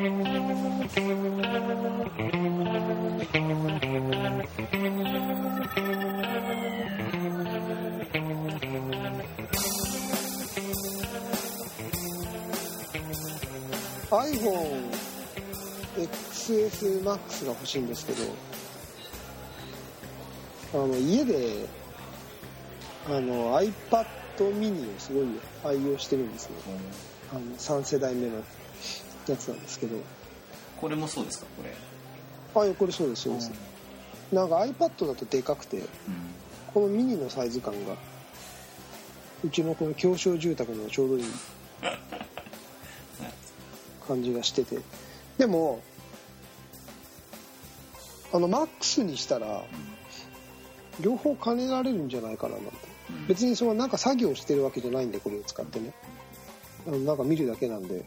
iPhone XS Max が欲しいんですけどあの家であの iPad mini をすごい愛用してるんですね、あの3世代目の。やつなんですけど。これもそうですか？これ。あいやこれそうですそうです、なんか iPad だとでかくてうん。このミニのサイズ感がうちのこの狭小住宅にはちょうどいい 感じがしてて。でもあの MAX にしたら両方兼ねられるんじゃないかななんて。うん。別にそのなんか作業してるわけじゃないんでこれを使ってね。あのなんか見るだけなんで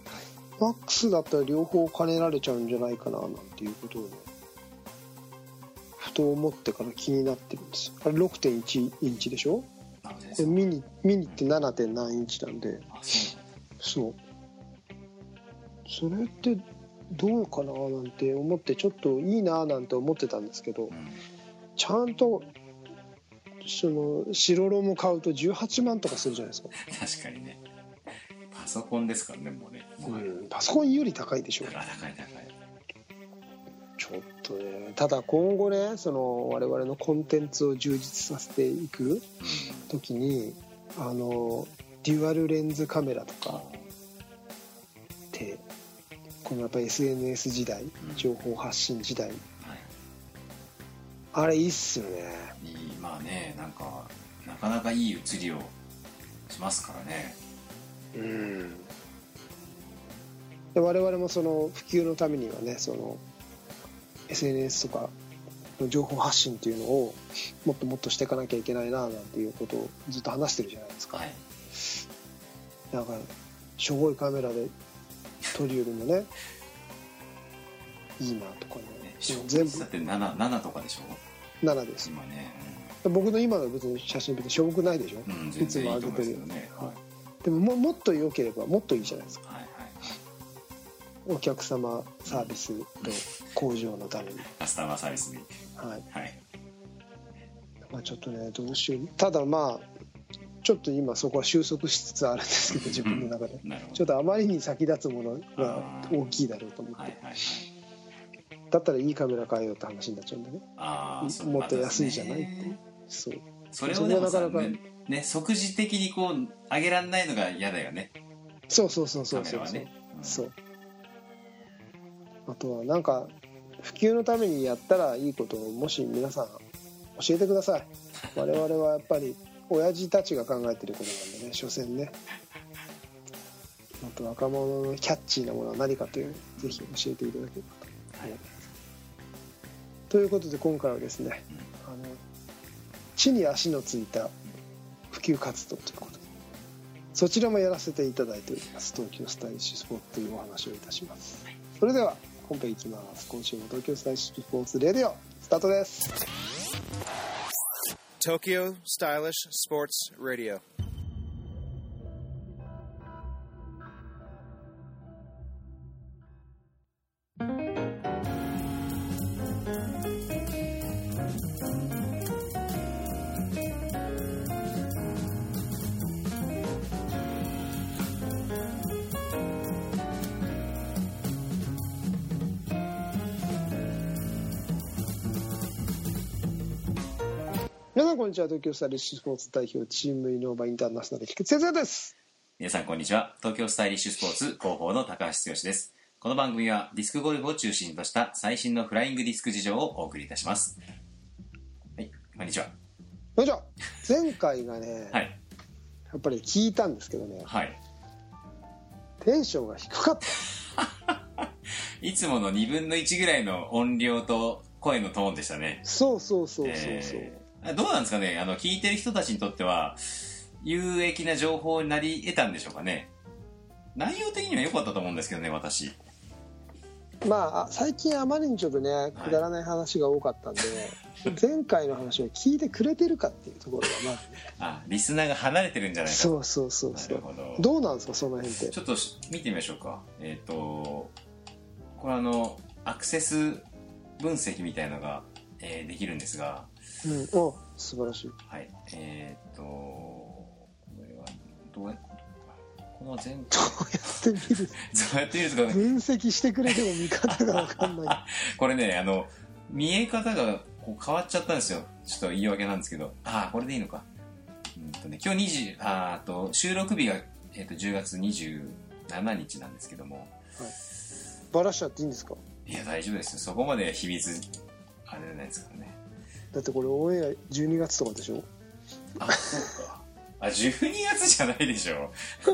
MAX だったら両方兼ねられちゃうんじゃないかななんていうことをねふと思ってから気になってるんですあれ6.1インチでしょ？でミニミニって 7. 点何インチなんで。あそう。それってどうかななんて思ってちょっといいななんて思ってたんですけどうん。ちゃんとその白ロム買うと18万とかするじゃないですか、確かにねパソコンですからねもうね。もううん、パソコンより高いでしょあ高い高いちょっとねただ今後ねその我々のコンテンツを充実させていく時にあのデュアルレンズカメラとかってこのやっぱ SNS 時代情報発信時代。はい。あれいいっすよね。いいまあねなんかなかなかいい写りをしますからねうん。で我々もその普及のためにはねその SNS とかの情報発信っていうのをもっともっとしていかなきゃいけないななんていうことをずっと話してるじゃないですか。はい。だからしょぼいカメラで撮るよりもねいいなとかね。ね全部だって 7, 7とかでしょ？7です。今ね。僕の今の別に写真別にしょぼくないでしょ、うん、全つも然いいと思います上げてるけどね。はいでもももっと良ければもっといいじゃないですか。はいはいお客様サービスと向上のために。カスタマーサービスに。はい。はい。まあ、ちょっとねどうしよう。ただまあちょっと今そこは収束しつつあるんですけど自分の中で。ちょっとあまりに先立つものが大きいだろうと思って、どはいはいはい。だったらいいカメラ買えようって話になっちゃうんでね。もっと安いじゃないって。そうそれをでもさねね即時的にこう上げられないのが嫌だよね。そうそうそうそカうそうそう、ねうんそう。あとはなんか普及のためにやったらいいことをもし皆さん教えてください。我々はやっぱり親父たちが考えてることなんでね所詮ね。もっと若者のキャッチーなものは何かというぜひ教えていただければと。思い。ということで今回はですね、あの地に足のついた普及活動ということでそちらもやらせていただいております。東京スタイリッシュスポーツというお話をいたします。それでは本編いきます今週も東京スタイリッシュスポーツレディオスタートです。Tokyo Stylish Sports Radio. 皆さんこんにちは。東京スタイリッシュスポーツ代表チームイノーバインターナショナル菊池先生です。皆さんこんにちは。東京スタイリッシュスポーツ広報の高橋剛です。この番組はディスクゴルフを中心とした最新のフライングディスク事情をお送りいたします。はいこんにちは。こんにちは。前回がね、はい。やっぱり聞いたんですけどね。はい。テンションが低かった。いつもの2分の1ぐらいの音量と声のトーンでしたね。そうそうそうそうそう、えーどうなんですかね？あの聞いてる人たちにとっては有益な情報になり得たんでしょうかね？内容的には良かったと思うんですけどね私。まああ最近あまりにちょっとねくだらない話が多かったんで、前回の話を聞いてくれてるかっていうところがまずね。あリスナーが離れてるんじゃないかそうそうそうなそう。るほど。どうなんですかその辺って？ちょっとし見てみましょうか。えっ、とこれあのアクセス分析みたいのが、えーできるんですがうん。お素晴らしい。はい。えーっとこれはどうやこの全どうやって見る？そうやってみるとか分析してくれても見方が分かんない。これねあの見え方がこう変わっちゃったんですよ。ちょっと言い訳なんですけど。ああこれでいいのか。うんとね今日20あと収録日が、えーっと10月27日なんですけども。バラしちゃっていいんですか？いや大丈夫ですよ。そこまで秘密あれじゃないですからねだってこれオンエア12月とかでしょ？あそうか。あ12月じゃないでしょ。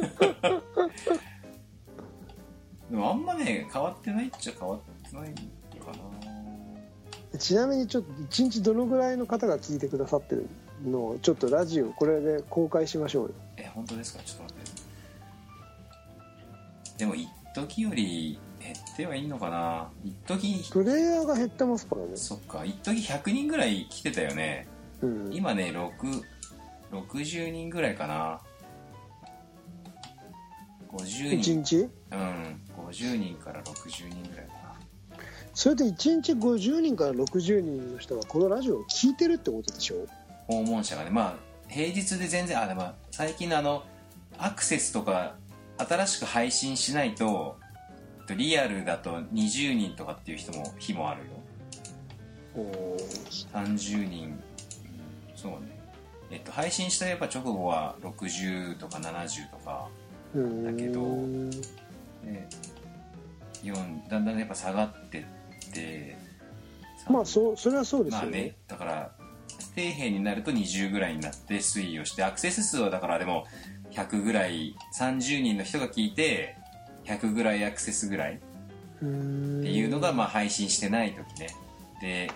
でもあんまね変わってないっちゃ変わってないのかな。ちなみにちょっと1日どのぐらいの方が聞いてくださってるのをちょっとラジオこれで公開しましょうよ。え本当ですか？ちょっと待って。でも一時より減ってはいいのかな。一時プレイヤーが減ってますからね。そっか。一時100人ぐらい来てたよね。うん。今ね6 60人ぐらいかな。50 1人。日？うん。50人から60人ぐらいかな。それで1日50人から60人の人がこのラジオを聞いてるってことでしょ？訪問者がね。まあ平日で全然あでも最近のあのアクセスとか新しく配信しないとリアルだと20人とかっていう人も日もあるよ。30人、うんそうね。えっと配信したやっぱ直後は60とか70とかうんだけどで4だんだんやっぱ下がってってまあそうそれはそうですよね,、まあね。だから底辺になると20ぐらいになって推移をしてアクセス数はだからでも100ぐらい30人の人が聞いて100ぐらいアクセスぐらいっうん。ていうのがまあ配信してない時ね。で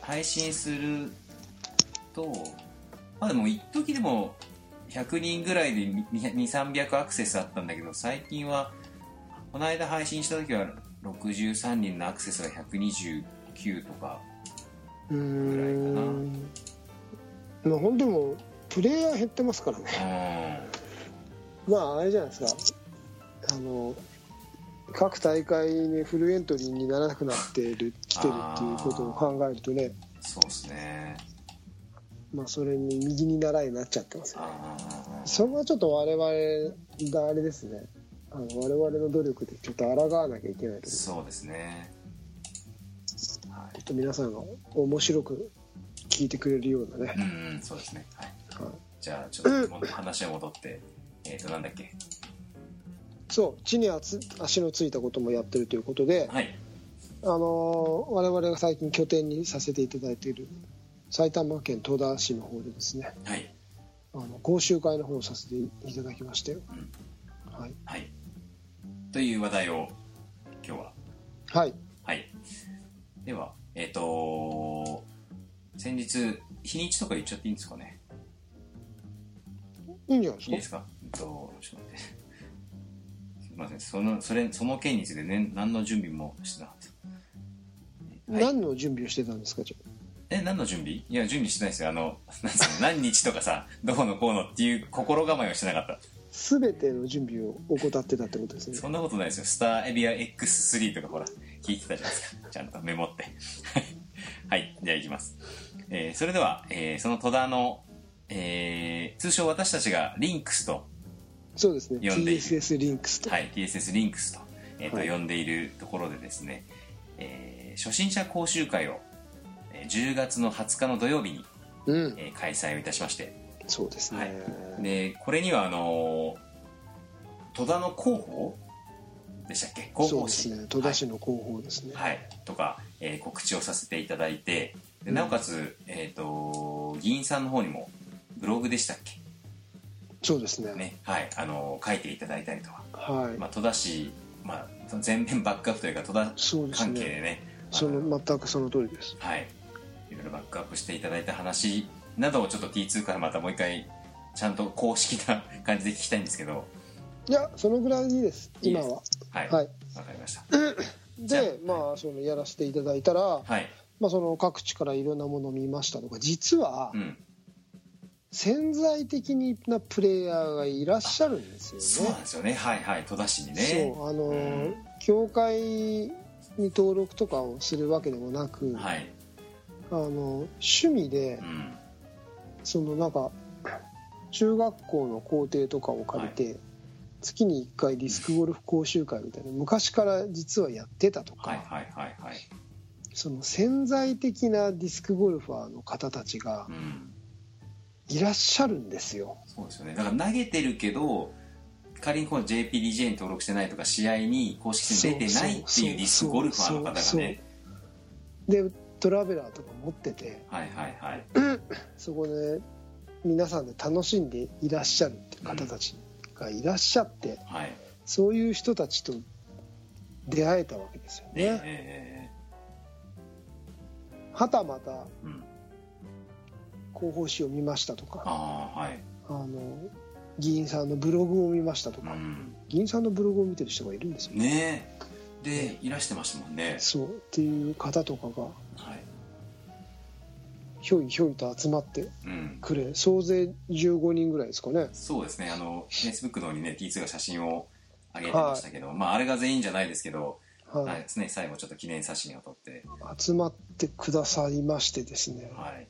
配信するとまあでも一時でも100人ぐらいで2300アクセスあったんだけど最近はこの間配信した時は63人のアクセスが129とかうぐらいかな。ん。まあ本当にもうプレイヤー減ってますからね。うん。まああれじゃないですかあの各大会にフルエントリーにならなくなってる来てるっていうことを考えるとねそうですね。まあそれに右に習いになっちゃってますそれはちょっと我々があれですね。あの我々の努力でちょっと抗わなきゃいけないとそうですね。はちょっと皆さんが面白く聞いてくれるようなね。い、うんうんそうですね。はい。はい。じゃあちょっとも話は戻ってえっとなんだっけそう地に足足のついたこともやってるということで、はい。あの我々が最近拠点にさせていただいている埼玉県戸田市の方でですねはい。あの講習会の方をさせていただきましたよ、うん。はい、はい。という話題を今日は。はい、はい。ではえっ、と先日日にちとか言っちゃっていいんですかね？いいんじゃないですか？いいですか？えっとちょっと待ってません。そのそれその件について、ね、何の準備もしてなかった。はい。何の準備をしてたんですかじゃえ何の準備？いや準備してないですよ。あの なんつうの？何日とかさどうのこうのっていう心構えをしてなかった。全ての準備を怠ってたってことですね。そんなことないですよ。スターエビア X3 とかほら聞いてたじゃないですか。ちゃんとメモって。はいじゃあいきます、えーそれでは、えーその戸田の、えー通称私たちがリンクスとそうですね。TSS リンクスと、はい TSS リンクスと,、えーとはい。呼んでいるところでですね、えー初心者講習会を、えー10月の20日の土曜日に、うん。えー開催をいたしまして。そうですね、はい。でこれにはあのー戸田の広報でしたっけ？広報誌。ね。戸田市の広報ですね、はい、はい。とか、えー告知をさせていただいて。でなおかつ、えー、と議員さんの方にもブログでしたっけ？そうですね。ねはいあのー書いていただいたりとか、はい、まあ、戸田市、まあ、全面バックアップというか戸田関係でね。ねそあのの全くその通りです。はい。いろいろバックアップしていただいた話などをちょっと T2 からまたもう一回ちゃんと公式な感じで聞きたいんですけど。いやそのぐらいでいいです。今は。はい。はい。わかりました。でまあそのやらせていただいたら、はい。まあ、その各地からいろんなものを見ましたとか実はうん潜在的なプレイヤーがいらっしゃるんですよね。そうなんですよね。はいはい。戸田市にね。そうあの、うん教会に登録とかをするわけでもなく、はい。あの趣味でうん。そのなんか中学校の校庭とかを借りて、月に1回ディスクゴルフ講習会みたいな昔から実はやってたとか、はいはいはいはい。その潜在的なディスクゴルファーの方たちがうんいらっしゃるんですよ。そうですよね。だから投げてるけど仮にこの JPDJ に登録してないとか試合に公式戦出てないっていうディスクゴルファーの方がね。でトラベラーとか持ってて。はいはいはい。そこで皆さんで楽しんでいらっしゃるっていう方たちがいらっしゃって、はい。そういう人たちと出会えたわけですよえね。え。はたまたうん広報誌を見ましたとかああはい。あの議員さんのブログを見ましたとか、うん。議員さんのブログを見てる人がいるんですよね。でいらしてましたもんね。そう。っていう方とかがはい。ひょいひょいと集まってうん。くれ総勢15人ぐらいですかね。そうですね。あの Facebook の方にね T2 が写真を上げてましたけど、まああれが全員じゃないですけど、はい、はい。ですね、最後ちょっと記念写真を撮って。集まってくださいましてですね。はい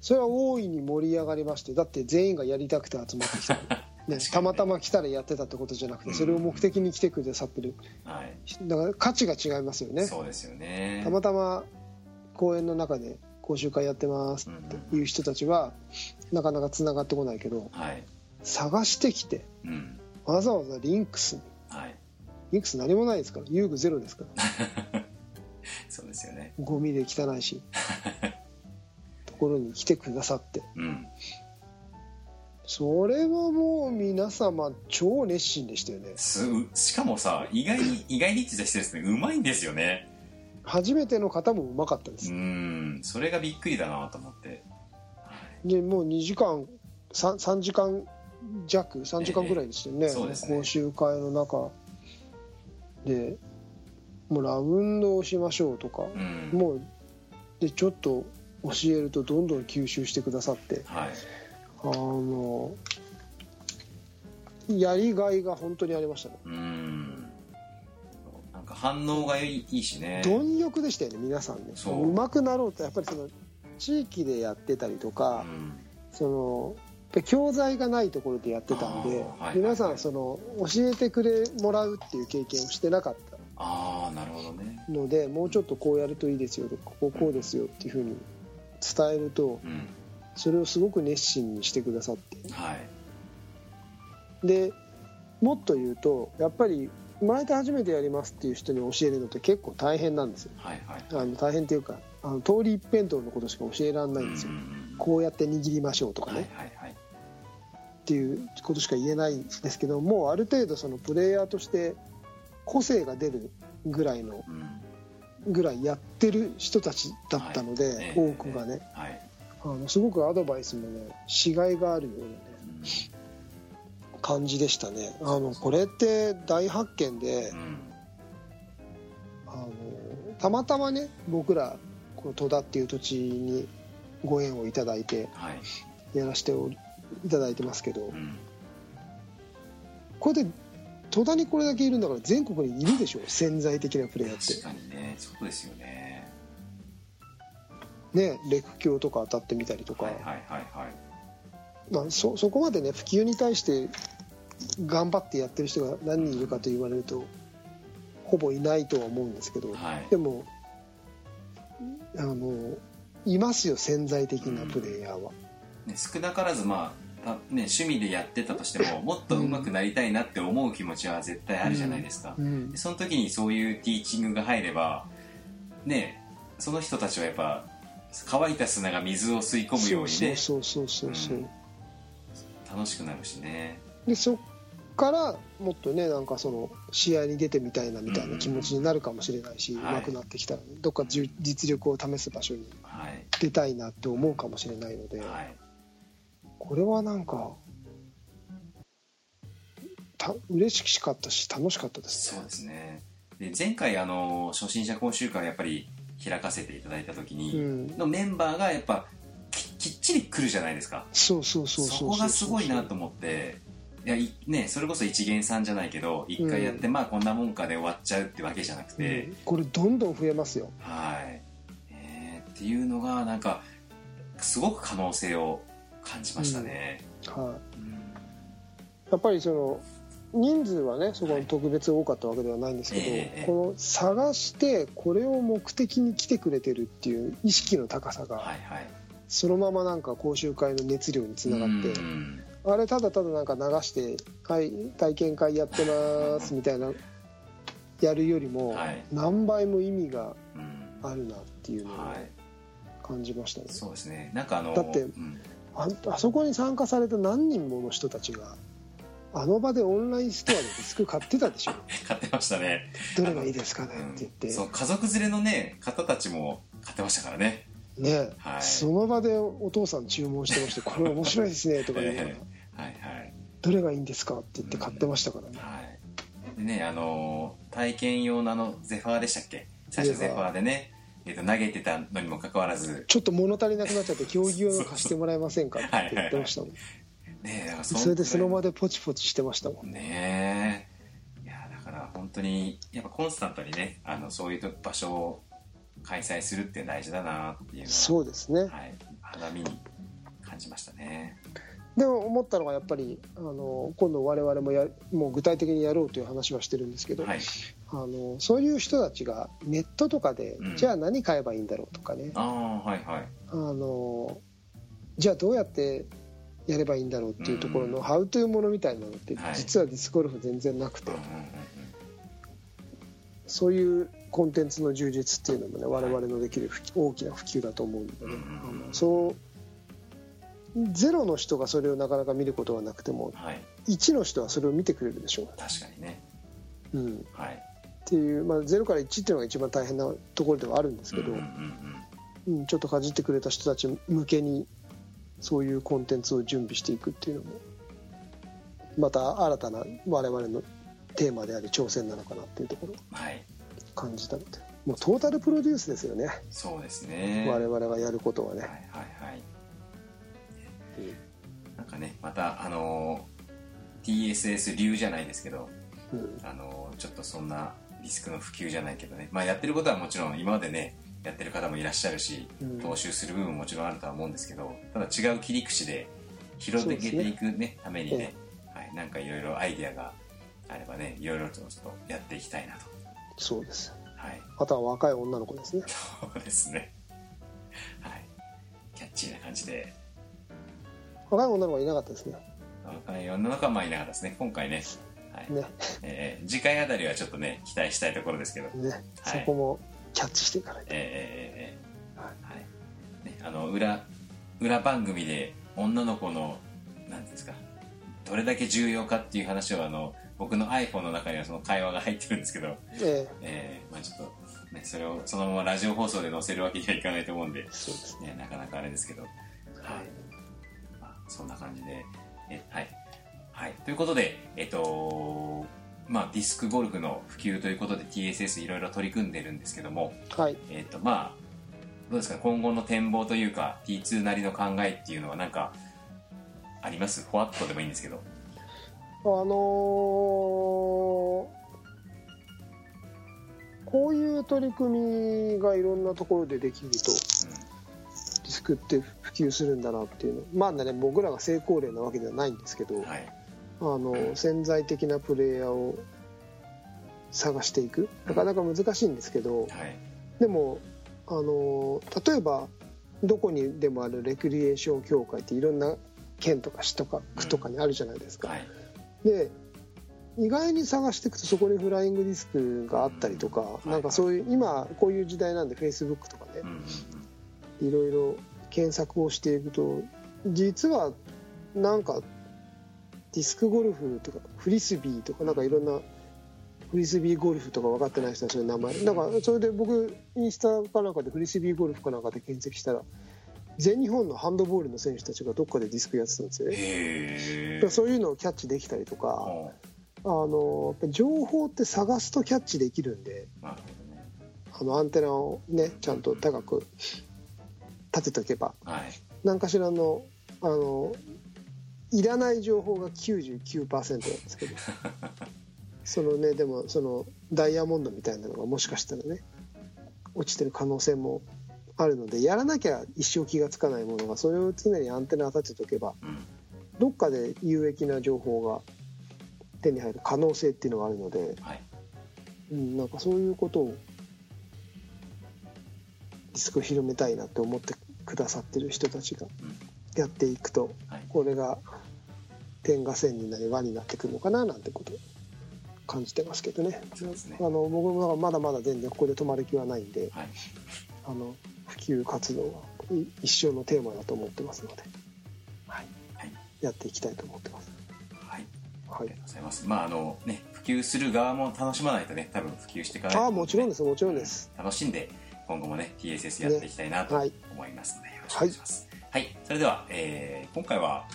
それは大いに盛り上がりましてだって全員がやりたくて集まってきた、ね、たまたま来たらやってたってことじゃなくてそれを目的に来てくださってるはい。だから価値が違いますよね。そうですよね。たまたま公園の中で講習会やってますっていう人たちはなかなかつながってこないけどはい。探してきてうん。わざわざリンクスに。はい。リンクス何もないですから遊具ゼロですから。そうですよね。ゴミで汚いし。と ころに来てくださって。うん。それはもう皆様超熱心でしたよね。すしかもさ意外に意外にって言ったら失礼ですね。うまいんですよね。初めての方もうまかったでうす、ん。それがびっくりだなと思って。でもう2時間 3, 3時間弱3時間ぐらいでしたよね,、ええ。そうですね。講習会の中。でもうラウンドをしましょうとか、うん。もうでちょっと教えるとどんどん吸収してくださって。はい。あのやりがいが本当にありましたね。うん。なんか反応がいいしね。貪欲でしたよね皆さんね。そう。うまくなろうとやっぱりその地域でやってたりとか、うん。その教材がないところでやってたんで、はい皆さんその教えてくれもらうっていう経験をしてなかっああなるほどね。たのでもうちょっとこうやるといいですよとかこここうですよっていうふうに伝えるとうん。それをすごく熱心にしてくださって。はい。でもっと言うとやっぱり生まれて初めてやりますっていう人に教えるのって結構大変なんですよ。はいはい。あの大変っていうかあの通り一辺倒のことしか教えられないんですよ、うんこうやって握りましょうとかはいね、はいはい。っていうことしか言えないんですけどもうある程度そのプレイヤーとして個性が出るぐらいのうんぐらいやってる人たちだったので、はい。多くがね。はい。あのすごくアドバイスもねしがいがあるようなねうん感じでしたね。あのこれって大発見でうん。あのたまたまね僕らこの戸田っていう土地にご縁をいただいてはい。やらせていただいてますけどうん。これで戸田にこれだけいるんだから全国にいるでしょ潜在的なプレイヤーって。確かにねそうですよね。ねレク教とか当たってみたりとか、はいはいはいはい。まあ、そそこまでね普及に対して頑張ってやってる人が何人いるかと言われるとほぼいないとは思うんですけど、はい。でもあのいますよ潜在的なプレイヤーは、ね、少なからずまあた、ね、趣味でやってたとしてももっと上手くなりたいなって思う気持ちは絶対あるじゃないですか、うん。でその時にそういうティーチングが入ればねその人たちはやっぱ乾いた砂が水を吸い込むようにねそうそうそうそうそう、うん。楽しくなるしね。でそっからもっとねなんかその試合に出てみたいなみたいな気持ちになるかもしれないし、はい。上手くなってきたらどっか実力を試す場所にはい。出たいなって思うかもしれないので、はいこれはなんかた嬉しかったし楽しかったですね。そうですね。で前回あの初心者講習会をやっぱり開かせていただいた時に、うん。のメンバーがやっぱききっちり来るじゃないですか。そうそうそうそこがすごいなと思っていやいねそれこそ一元さんじゃないけど一回やって、まあこんなもんかで終わっちゃうってわけじゃなくて、うん。これどんどん増えますよ。はい、えーっていうのがなんかすごく可能性を感じましたね、はい。うんやっぱりその人数はねそこに特別多かったわけではないんですけど、ええこの探してこれを目的に来てくれてるっていう意識の高さが、はいはい。そのままなんか講習会の熱量につながって、うん。あれただただなんか流して「はい体験会やってます」みたいなやるよりもはい。何倍も意味がうん。あるなっていうのをはい。感じましたね、そうですね。なんかあのだってうんああそこに参加された何人もの人たちがあの場でオンラインストアでディスク買ってたでしょ。買ってましたね。どれがいいですかねって言って、うんそう家族連れのね方たちも買ってましたからね。ね、はい。その場でお父さん注文してまして「これ面白いですね」とか言いながら。えはいはい「どれがいいんですか?」って言って買ってましたからね、はい。でねあのー体験用のあのゼファーでしたっけ？最初ゼファーでね、えー、と投げてたのにもかかわらず。ちょっと物足りなくなっちゃって競技用の貸してもらえませんかって言ってましたもん。ねだからそれでその場ででポチポチしてましたもん。ねえ。いやだから本当にやっぱコンスタントにねあのそういう場所を開催するって大事だなっていうのはそうですね。はい肌身に感じましたねでも思ったのがやっぱりあの今度我々もやもう具体的にやろうという話はしてるんですけど、はい。あのそういう人たちがネットとかで、うん。じゃあ何買えばいいんだろうとかね。ああはいはい。あのじゃあどうやってやればいいんだろうっていうところのうん。ハウトゥーものみたいなのってはい。実はディスクゴルフ全然なくて、そういうコンテンツの充実っていうのもね我々のできる大きな普及だと思うんで。ね、うん。あのそうゼロの人がそれをなかなか見ることはなくてもはい。1の人はそれを見てくれるでしょ確かにね。う、うん、っはい。ていう、まあ、0から1っていうのが一番大変なところではあるんですけど、うんうんうんうん、ちょっとかじってくれた人たち向けにそういうコンテンツを準備していくっていうのもまた新たな我々のテーマであり挑戦なのかなっていうところをはい。感じたのでもうトータルプロデュースですよね、そうですね。我々がやることはね、はいはいはいなんかねまたあのー TSS 流じゃないですけどうん。あのーちょっとそんなリスクの普及じゃないけどね。まあやってることはもちろん今までねやってる方もいらっしゃるしうん。踏襲する部分ももちろんあるとは思うんですけどただ違う切り口で広げていくねためにね、はい、なんかいろいろアイディアがあればねいろいろとちょっとやっていきたいなと。そうです。はい。あとは若い女の子ですね。そうですね。はい。キャッチーな感じで若い女の子はいなかったですね。若い女の子はまあいなかったですね。今回ね,、はい。ね。えー次回あたりはちょっとね期待したいところですけど。ね、はい。そこもキャッチしていかないと、えーはい。ね、あの裏裏番組で女の子のなんていうんですか。どれだけ重要かっていう話をあの僕の iPhone の中にはその会話が入ってるんですけど、ええ。ーまあ、ちょっと、ね、それをそのままラジオ放送で載せるわけにはいかないと思うんで。え、そうですね。ね、なかなかあれですけど、はい。まあ、そんな感じで、えはい。はい、ということで、えっとまあ、ディスクゴルフの普及ということで TSS いろいろ取り組んでるんですけども、はい。えっとまあ、どうですか？今後の展望というか T2 なりの考えっていうのは何かあります？ふわっとでもいいんですけど。あのーこういう取り組みがいろんなところでできるとスクって普及するんだなっていうの。まあね僕らが成功例なわけではないんですけど、うんはい。あの潜在的なプレイヤーを探していく。なかなか難しいんですけど、はい。でもあの例えばどこにでもあるレクリエーション協会っていろんな県とか市とか区とかにあるじゃないですか、はい。で意外に探していくとそこにフライングディスクがあったりとか、い。なんかそういう今こういう時代なんでフェイスブックとかね。うんうんうんいろいろ検索をしていくと実はなんかディスクゴルフとかフリスビーとかなんかいろんなフリスビーゴルフとか分かってない人たちの名前。なんかそれで僕インスタかなんかでフリスビーゴルフかなんかで検索したら全日本のハンドボールの選手たちがどっかでディスクやってたんですよね。だからそういうのをキャッチできたりとかあの情報って探すとキャッチできるんであのアンテナをねちゃんと高く立てとけばはい。何かしらのあのいらない情報が99%なんですけど。そのねでもそのダイヤモンドみたいなのがもしかしたらね落ちてる可能性もあるのでやらなきゃ一生気がつかないものがそれを常にアンテナ立てておけばうん。どっかで有益な情報が手に入る可能性っていうのがあるので、はい。うん、なんかそういうことをリスクを広めたいなって思ってくださってる人たちがやっていくと、はい。これが点が線になり輪になってくるのかななんてことを感じてますけどね。そうですね。あの僕もまだまだ全然ここで止まる気はないんではい。あの普及活動はい一生のテーマだと思ってますので、はい。はい。やっていきたいと思ってます。はい。はい。ありがとうございます。まああのね普及する側も楽しまないとね多分普及していかないとああもちろんですもちろんです。楽しんで今後もね TSS やっていきたいなとね。はい思いますので、よろしくお願いします。はい、それでは、えー今回は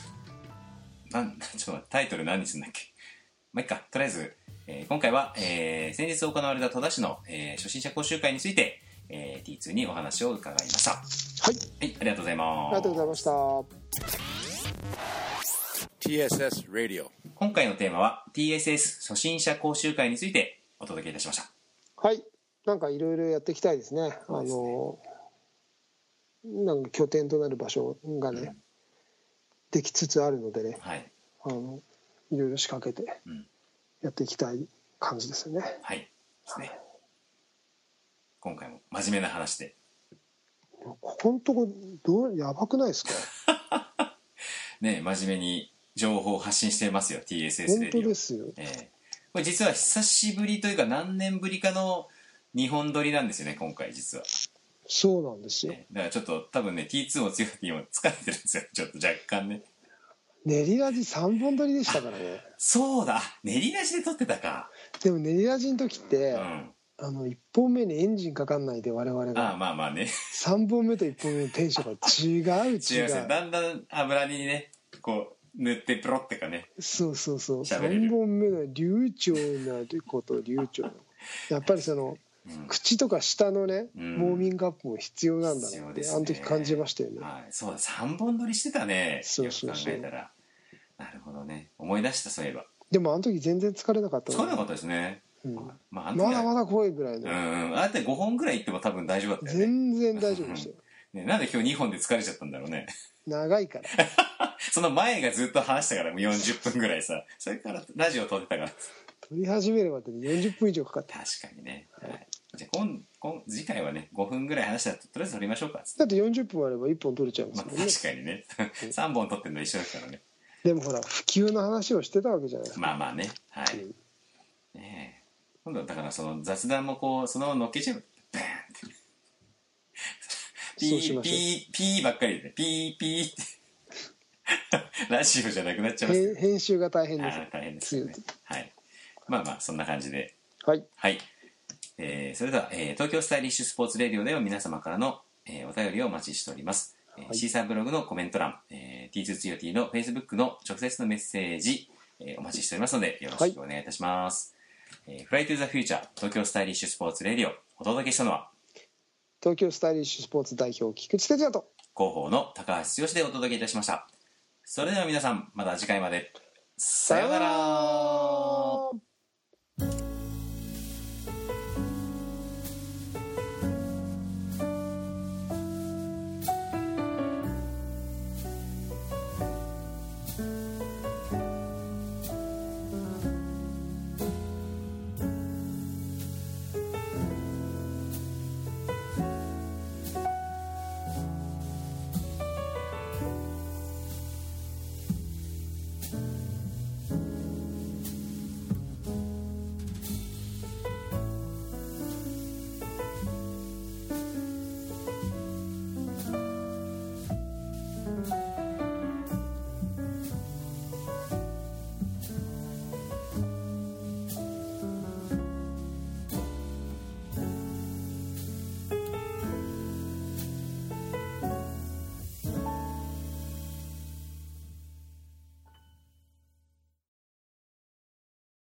なん ちょっとタイトル何にするんだっけ？まあいいか。とりあえず、えー今回は、えー先日行われた戸田市の、えー初心者講習会について、えー T2 にお話を伺いました。ははい。いありがとうございます。ありがとうございました。TSS Radio. 今回のテーマは TSS 初心者講習会についてお届けいたしました。はい、なんかいろいろやっていきたいですね。ねの、なんか拠点となる場所がね、うん。できつつあるのでね、はい。あの、いろいろ仕掛けてうん。やっていきたい感じですよね。はい。ですね。今回も真面目な話で。ここのとこ、どう、やばくないですか？ね真面目に情報を発信してますよ TSS 本当レディオですよ。ええ。これ実は久しぶりというか何年ぶりかの日本撮りなんですよね今回実は、そうなんですよ。ええだからちょっと多分ね T2 を強くて今疲れてるんですよ。ちょっと若干ね。練りラジ3本撮りでしたからね。そうだ。練り出しで撮ってたか。でも練りラジの時って、うん。あの、1本目にエンジンかかんないで我々ああが、まあまあね。3本目と1本目のテンションが違う違う。違います。よだんだん油にねこう塗ってプロってかね。そうそうそう。喋れる。3本目の流暢なこと流暢な。やっぱりそのうん口とか舌のね、うん。ウォーミングアップも必要なんだなって、あの時感じましたよね。はい。そうだ。3本撮りしてたね。そうそうそう。よく考えたら。なるほどね。思い出したそういえば。でもあの時全然疲れなかった疲れなかったですね、うん。まああまだまだ怖いぐらいの、うん。うんあって5本ぐらい行っても多分大丈夫だったよね。全然大丈夫でしたよ。ねなんで今日2本で疲れちゃったんだろうね。長いから。その前がずっと話したからもう40分ぐらいさ。それからラジオ撮ってたから。撮り始めるまでに40分以上かかって確かにね、はい、じゃあ今今次回はね5分ぐらい話したらとりあえず撮りましょうか。つってだって40分あれば1本撮れちゃうんでますあもんね、確かにね。3本撮ってるの一緒ですからね。でもほら普及の話をしてたわけじゃないですか、まあまあね。はい、うん。ねえ。今度はだからその雑談もこうそのまま乗っけちゃう。バーンって。ピーピーピーばっかりでね。ピーピー。ってラジオじゃなくなっちゃいます。編編集が大変です。大変ですよね。はい。まあまあそんな感じで。はい。はい、えーそれでは、えー東京スタイリッシュスポーツレディオでは皆様からの、えーお便りをお待ちしております、えーはい。シーサーブログのコメント欄、えー、T2 つよ T の Facebook の直接のメッセージ、えーお待ちしておりますのでよろしくお願いいたします、えー、フライトゥーザフューチャー東京スタイリッシュスポーツレディオお届けしたのは東京スタイリッシュスポーツ代表菊池哲也と広報の高橋剛でお届けいたしました。それでは皆さんまた次回まで。さようなら